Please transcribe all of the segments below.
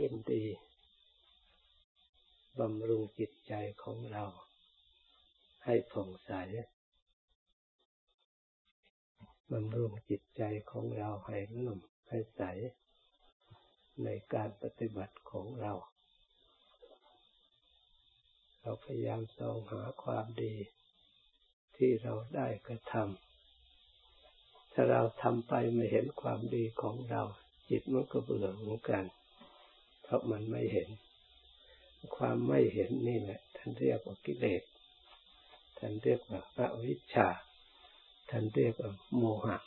ยินดีบำรุงจิตใจของเรา ให้ผ่องใสบำรุงจิตใจของเราให้เลื่มให้ใส ในการปฏิบัติของเรา เราพยายามสองหาความดี ที่เราได้กระทำถ้าเราทำไปไม่เห็นความดีของเรา จิตมันก็เบื่อเหมือนกัน เพราะมันไม่เห็น ความไม่เห็นนี่แหละท่านเรียกว่ากิเลสท่านเรียกว่าอวิชชา ท่านเรียกว่าโมหะ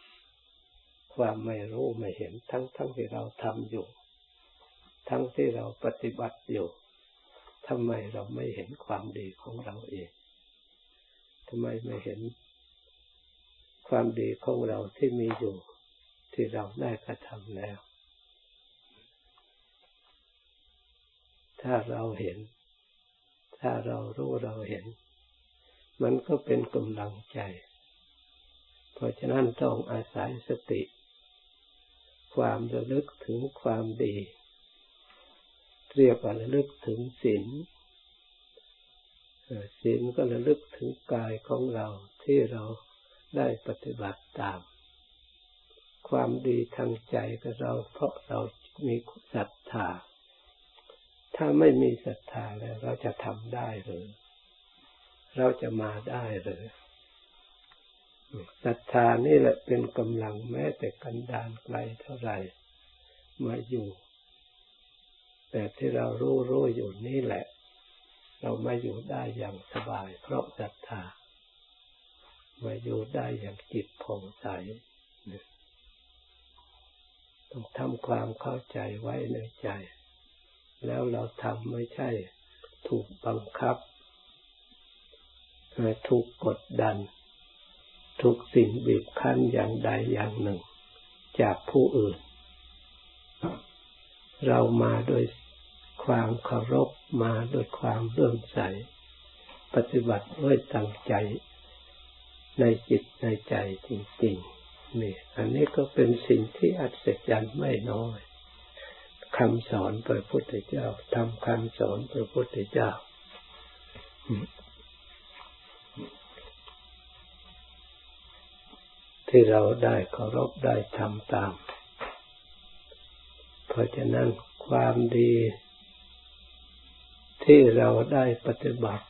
ความไม่รู้ไม่เห็น ทั้งทั้งที่เราทำอยู่ ทั้งที่เราปฏิบัติอยู่ทำไมเราไม่เห็นความดีของเราเองทำไมไม่เห็นความดีของเราที่มีอยู่ ที่เราได้กระทำแล้ว ถ้าเราเห็น ถ้าเรารู้เราเห็น มันก็เป็นกำลังใจ เพราะฉะนั้นต้องอาศัยสติ ความระลึกถึงความดี เรียกว่าระลึกถึงศีลศีลก็ระลึกถึงกายของเราที่เราได้ปฏิบัติตาม ความดีทางใจก็เราเพราะเรามีศรัทธา ถ้าไม่มีศรัทธาแล้ว เราจะทำได้หรือ เราจะมาได้หรือศรัทธานี่แหละเป็นกำลังแม้แต่กันดานไกลเท่าไหร่มาอยู่แต่ที่เรารู้รู้อยู่นี่แหละ เรามาอยู่ได้อย่างสบาย เพราะศรัทธามาอยู่ได้อย่างจิตผ่องใสต้องทำความเข้าใจไว้ในใจ แล้วเราทำไม่ใช่ ถูกบังคับถูกกดดันทุกสิ่งบีบคั้นอย่างใดอย่างหนึ่ง จากผู้อื่น เรามาโดยความเคารพมาโดยความเลื่อมใส ปฏิบัติด้วยตั้งใจ ในจิตในใจจริงๆนี่อันนี้ก็เป็นสิ่งที่อัศจรรย์ไม่น้อย คำสอนพระพุทธเจ้าทำคำสอนพระพุทธเจ้า ที่เราได้เคารพได้ทำตาม เพราะฉะนั้นความดี ที่เราได้ปฏิบัติ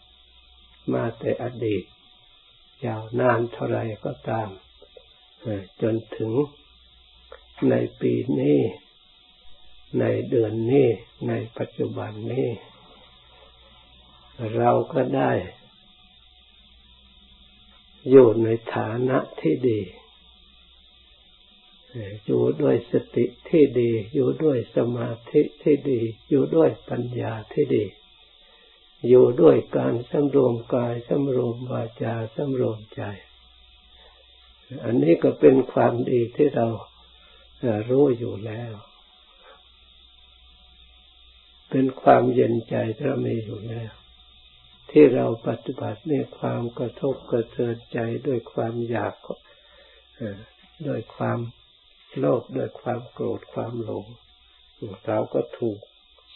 มาแต่อดีต ยาวนานเท่าไรก็ตามจนถึงในปีนี้ ในเดือนนี้ในปัจจุบันนี้ เราก็ได้ อยู่ในฐานะที่ดี อยู่ด้วยสติที่ดี อยู่ด้วยสมาธิที่ดี อยู่ด้วยปัญญาที่ดี อยู่ด้วยการสำรวมกายสำรวมวาจาสำรวมใจ อันนี้ก็เป็นความดีที่เรารู้อยู่แล้ว เป็นความเย็นใจที่เรามีอยู่แล้วที่เราปฏิบัติในความกระทบกระเทือนใจด้วยความอยากด้วยความโลภด้วยความโกรธความหลงเราก็ถูก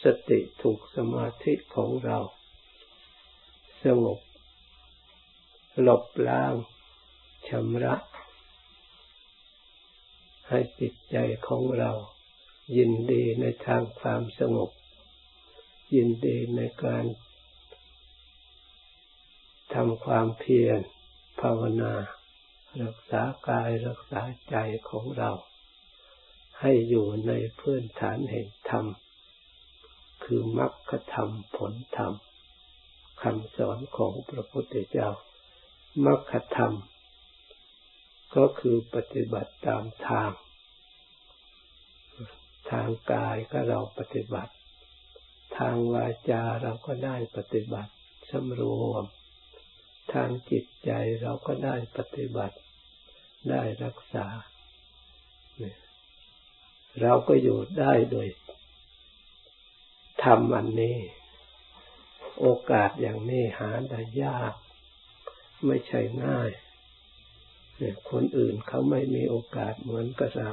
สติถูกสมาธิของเรา สงบหลบล้างชำระ ให้จิตใจของเรา ยินดีในทางความสงบ ยินดีในการทำความเพียรภาวนา รักษากายรักษาใจของเรา ให้อยู่ในพื้นฐานแห่งธรรม คือมรรคธรรมผลธรรมคำสอนของพระพุทธเจ้ามรรคธรรม ก็คือปฏิบัติตามทาง ทางกายก็เราปฏิบัติ ทางวาจาเราก็ได้ปฏิบัติสำรวม ทางจิตใจเราก็ได้ปฏิบัติ ได้รักษา เราก็อยู่ได้โดยทำอันนี้ โอกาสอย่างนี้หาได้ยาก ไม่ใช่ง่ายเนี่ยคนอื่นเขาไม่มีโอกาสเหมือนกับเรา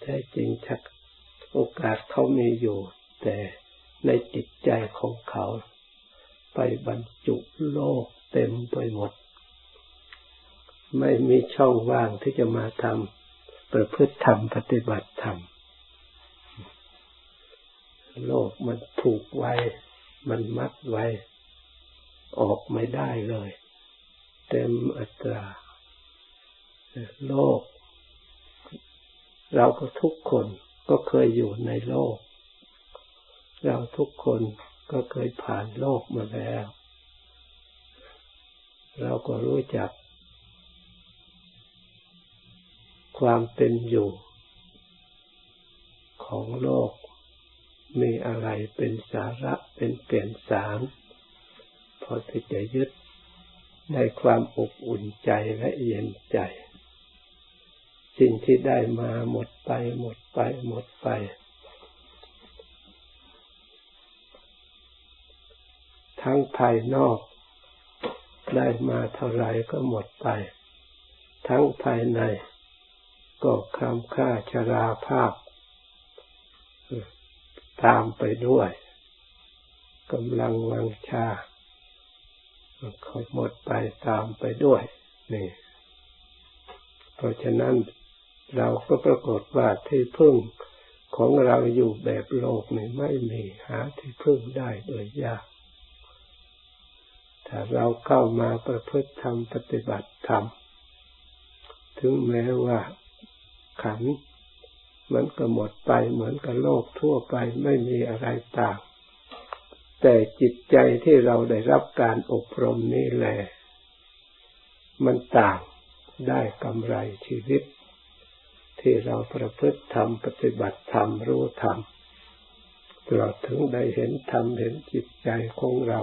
แท้จริงชักโอกาสเขามีอยู่ แต่ในจิตใจของเขา ไปบรรจุโลกเต็มไปหมด ไม่มีช่องว่างที่จะมาทำประพฤติธรรมปฏิบัติธรรมโลกมันผูกไว้ มันมัดไว้ ออกไม่ได้เลย เต็มอัตรา โลก เราก็ทุกคนก็เคยอยู่ในโลก เราทุกคนก็เคยผ่านโลกมาแล้ว เราก็รู้จัก ความเป็นอยู่ ของโลก มีอะไรเป็นสาระเป็นเปลี่ยนสารพอที่จะยึดในความอบอุ่นใจและเย็นใจ สิ่งที่ได้มาหมดไปหมดไปหมดไป ทั้งภายนอก ได้มาเท่าไรก็หมดไป ทั้งภายใน ก็คำค่าชราภาพ ตามไปด้วยกำลังวังชาค่อยหมดไปตามไปด้วยนี่ เพราะฉะนั้นเราก็ปรากฏว่าที่พึ่งของเราอยู่แบบโลกนี่ไม่มีหาที่พึ่งได้โดยยาก ถ้าเราเข้ามาประพฤติธรรมปฏิบัติธรรม ถึงแม้ว่าขันมันก็หมดไปเหมือนกับโลกทั่วไปไม่มีอะไรต่าง แต่จิตใจที่เราได้รับการอบรมนี่แหละมันต่างได้กำไรชีวิต ที่เราประพฤติธรรมปฏิบัติธรรมรู้ธรรมตลอดถึงได้เห็นธรรมเห็นจิตใจของเรา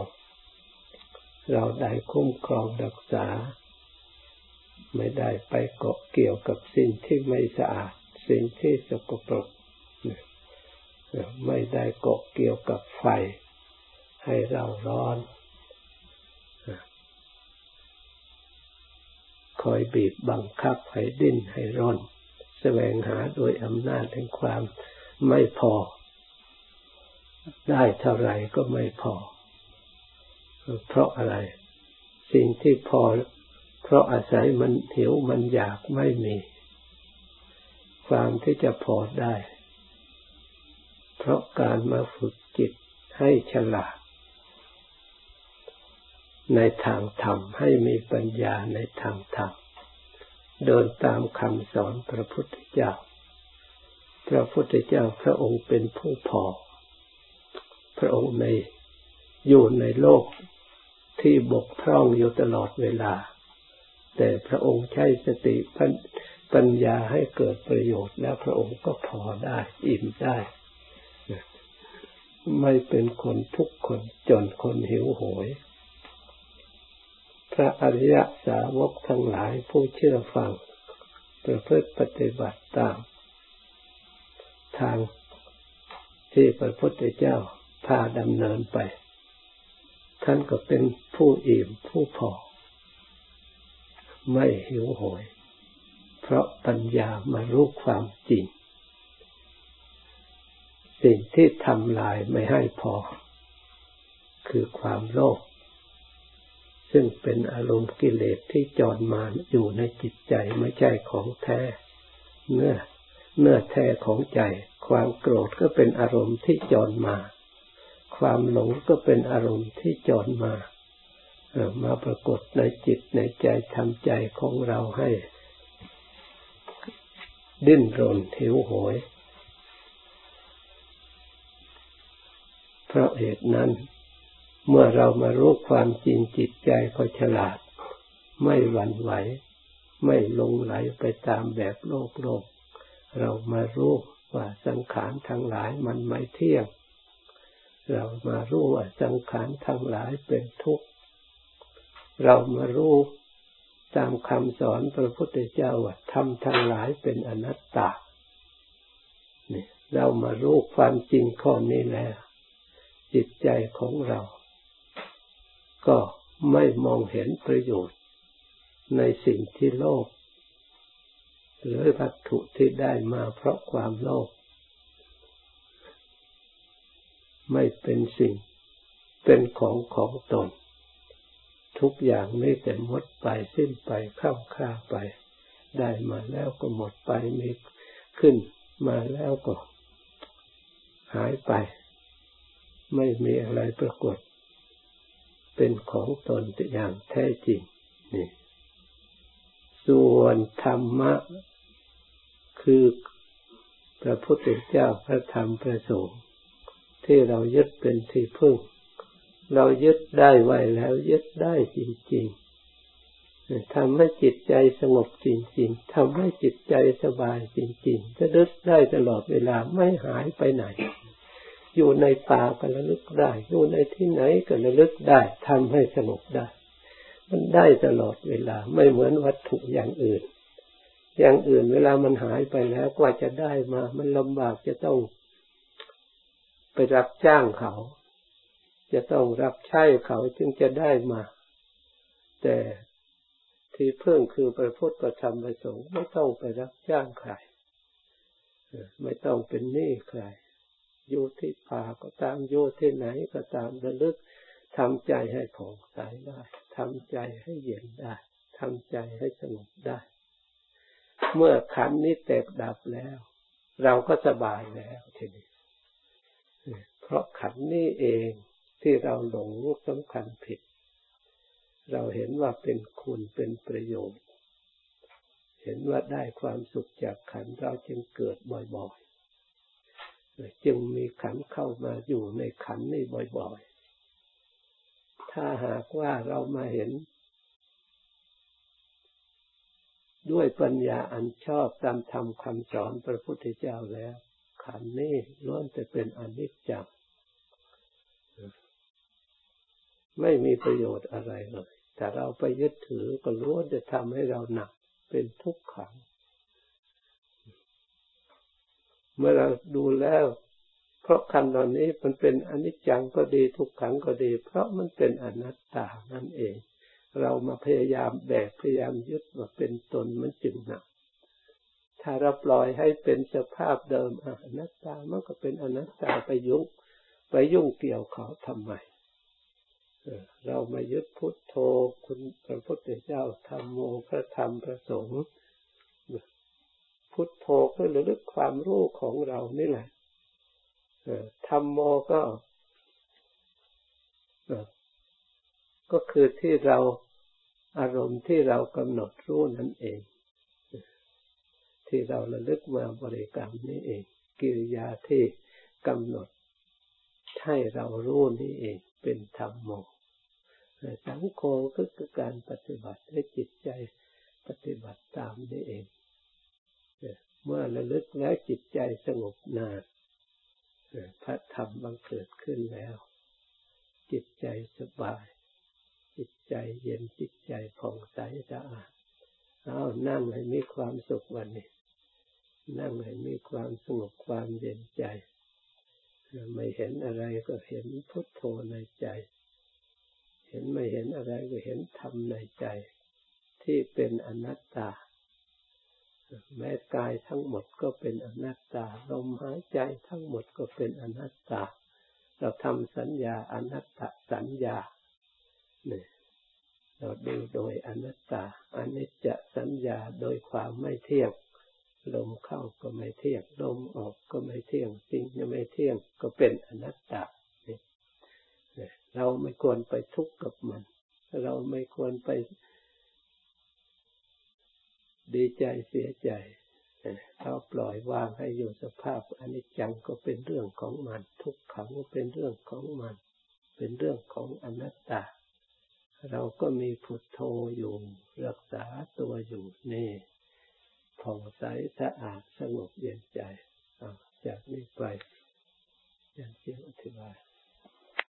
เราได้คุ้มครองรักษา ไม่ได้ไปเกาะเกี่ยวกับสิ่งที่ไม่สะอาด สิ่งที่สกปรก ไม่ได้เกาะเกี่ยวกับไฟ ให้เราร้อน คอยบีบบังคับให้ดิ้นให้ร้อนแสวงหาโดยอำนาจแห่งความไม่พอ ได้เท่าไหร่ก็ไม่พอ เพราะอะไร สิ่งที่พอ เพราะอาศัยมันหิวมันอยากไม่มี ความที่จะพอได้ เพราะการมาฝึกจิตให้ฉลาด ในทางธรรมให้มีปัญญาในทางธรรมเดินตามคำสอนพระพุทธเจ้า พระพุทธเจ้าพระองค์เป็นผู้พอ พระองค์ในอยู่ในโลก ที่บกพร่องอยู่ตลอดเวลา แต่พระองค์ใช้สติปัญญาให้เกิดประโยชน์ แล้วพระองค์ก็พอได้อิ่มได้ ไม่เป็นคนทุกคนจนคนหิวโหย พระอริยสาวกทั้งหลายผู้เชื่อฟัง ประพฤติปฏิบัติตาม ทางที่พระพุทธเจ้าพาดำเนินไป ท่านก็เป็นผู้อิ่มผู้พอ ไม่หิวโหย เพราะปัญญามารู้ความจริง สิ่งที่ทำลายไม่ให้พอ คือความโลภซึ่งเป็นอารมณ์กิเลสที่จรมาอยู่ในจิตใจไม่ใช่ของแท้ เนื้อเนื้อแท้ของใจ ความโกรธก็เป็นอารมณ์ที่จรมา ความหลงก็เป็นอารมณ์ที่จรมามาปรากฏในจิตในใจทำใจของเราให้ ดิ้นรนหิวโหย เพราะเหตุนั้น เมื่อเรามารู้ความจริงจิตใจก็ฉลาด ไม่หวั่นไหว ไม่ลงไหลไปตามแบบโลกโลก เรามารู้ว่าสังขารทั้งหลายมันไม่เที่ยง เรามารู้ว่าสังขารทั้งหลายเป็นทุกข์ เรามารู้ตามคำสอนพระพุทธเจ้าว่าทำทั้งหลายเป็นอนัตตานี่เรามารู้ความจริงข้อนี้แล้วจิตใจของเรา ก็ไม่มองเห็นประโยชน์ ในสิ่งที่โลภหรือวัตถุที่ได้มาเพราะความโลภ ไม่เป็นสิ่ง เป็นของของตน ทุกอย่างไม่แต่หมดไปสิ้นไปเข้าค่าไป ได้มาแล้วก็หมดไปมีขึ้นมาแล้วก็ หายไป ไม่มีอะไรปรากฏ เป็นของตนอย่างแท้จริงนี่ส่วนธรรมะ คือพระพุทธเจ้าพระธรรมพระสงฆ์ ที่เรายึดเป็นที่พึ่ง เรายึดได้ไว้แล้ว ยึดได้จริงๆทำให้จิตใจสงบจริงๆทำให้จิตใจสบายจริงๆจะดึกได้ตลอดเวลาไม่หายไปไหน อยู่ในป่าก็ระลึกได้ อยู่ในที่ไหนก็ระลึกได้ทำให้สงบได้ มันได้ตลอดเวลาไม่เหมือนวัตถุอย่างอื่นอย่างอื่นเวลามันหายไปแล้วกว่าจะได้มา มันลำบากจะต้อง ไปรับจ้างเขา จะต้องรับใช้เขาจึงจะได้มา แต่ที่เพิ่งคือพระพุทธธรรมประสงค์ไม่ต้องไปรับจ้างใครไม่ต้องเป็นหนี้ใครอยู่ที่ป่าก็ตามอยู่ที่ไหนก็ตามระลึกทำใจให้ผ่องใสได้ทำใจให้เย็นได้ทำใจให้สงบได้ เมื่อขันนี้แตกดับแล้ว เราก็สบายแล้วทีนี้ เพราะขันนี้เองที่เราหลงสำคัญผิด เราเห็นว่าเป็นคุณเป็นประโยชน์ เห็นว่าได้ความสุขจากขันเราจึงเกิดบ่อยๆ จึงมีขันเข้ามาอยู่ในขันนี้บ่อยๆ ถ้าหากว่าเรามาเห็น ด้วยปัญญาอันชอบตามธรรมคำสอนพระพุทธเจ้าแล้ว ขันนี้ล้วนแต่เป็นอนิจจังไม่มีประโยชน์อะไรเลยแต่เราไปยึดถือก็ล้วนจะทำให้เราหนักเป็นทุกขัง เมื่อเราดูแล้ว เพราะขันตอนนี้มันเป็นอนิจจังก็ดีทุกขังก็ดี เพราะมันเป็นอนัตตานั่นเอง เรามาพยายามแบกพยายามยึดมาเป็นตนมันจึงหนัก ถ้าเราปล่อยให้เป็นสภาพเดิมอนัตตามันก็เป็นอนัตตาไปยุ่งไปยุ่งเกี่ยวเขาทำไมเรามายึดพุทโธคุณพระพุทธเจ้าธรรมโมพระธรรมพระสงฆ์พุทโธก็ระลึกความรู้ของเรานี่แหละธรรมโมก็ก็คือที่เราอารมณ์ที่เรากำหนดรู้นั่นเอง ที่เราระลึกมาบริกรรมนี้เอง กิริยาที่กำหนดให้เรารู้นี่เองเป็นธรรมโมสังโฆก็คือการปฏิบัติให้จิตใจปฏิบัติตามนี่เอง เมื่อระลึกแล้วจิตใจสงบนานพระธรรมบังเกิดขึ้นแล้ว จิตใจสบาย จิตใจเย็นจิตใจผ่องใสสะอาดเอานั่งให้มีความสุขวันนี้ นั่งให้มีความสงบความเย็นใจ ไม่เห็นอะไรก็เห็นพุทโธในใจ เห็นไม่เห็นอะไรก็เห็นธรรมในใจ ที่เป็นอนัตตา แม้กายทั้งหมดก็เป็นอนัตตาลมหายใจทั้งหมดก็เป็นอนัตตา เราทำสัญญาอนัตตสัญญาเนี่ยเราดูโดยอนัตตาอนิจจสัญญาโดยความไม่เที่ยง ลมเข้าก็ไม่เที่ยงลมออกก็ไม่เที่ยงสิ่งยังไม่เที่ยงก็เป็นอนัตตาเราไม่ควรไปทุกข์กับมัน เราไม่ควรไปดีใจเสียใจเราปล่อยวางให้อยู่สภาพอนิจจังก็เป็นเรื่องของมัน ทุกขังก็เป็นเรื่องของมัน เป็นเรื่องของอนัตตา เราก็มีพุทโธอยู่ รักษาตัวอยู่นี่ ผ่องใสสะอาดสงบเย็นใจจากนี้ไปยังเสียงอธิบาย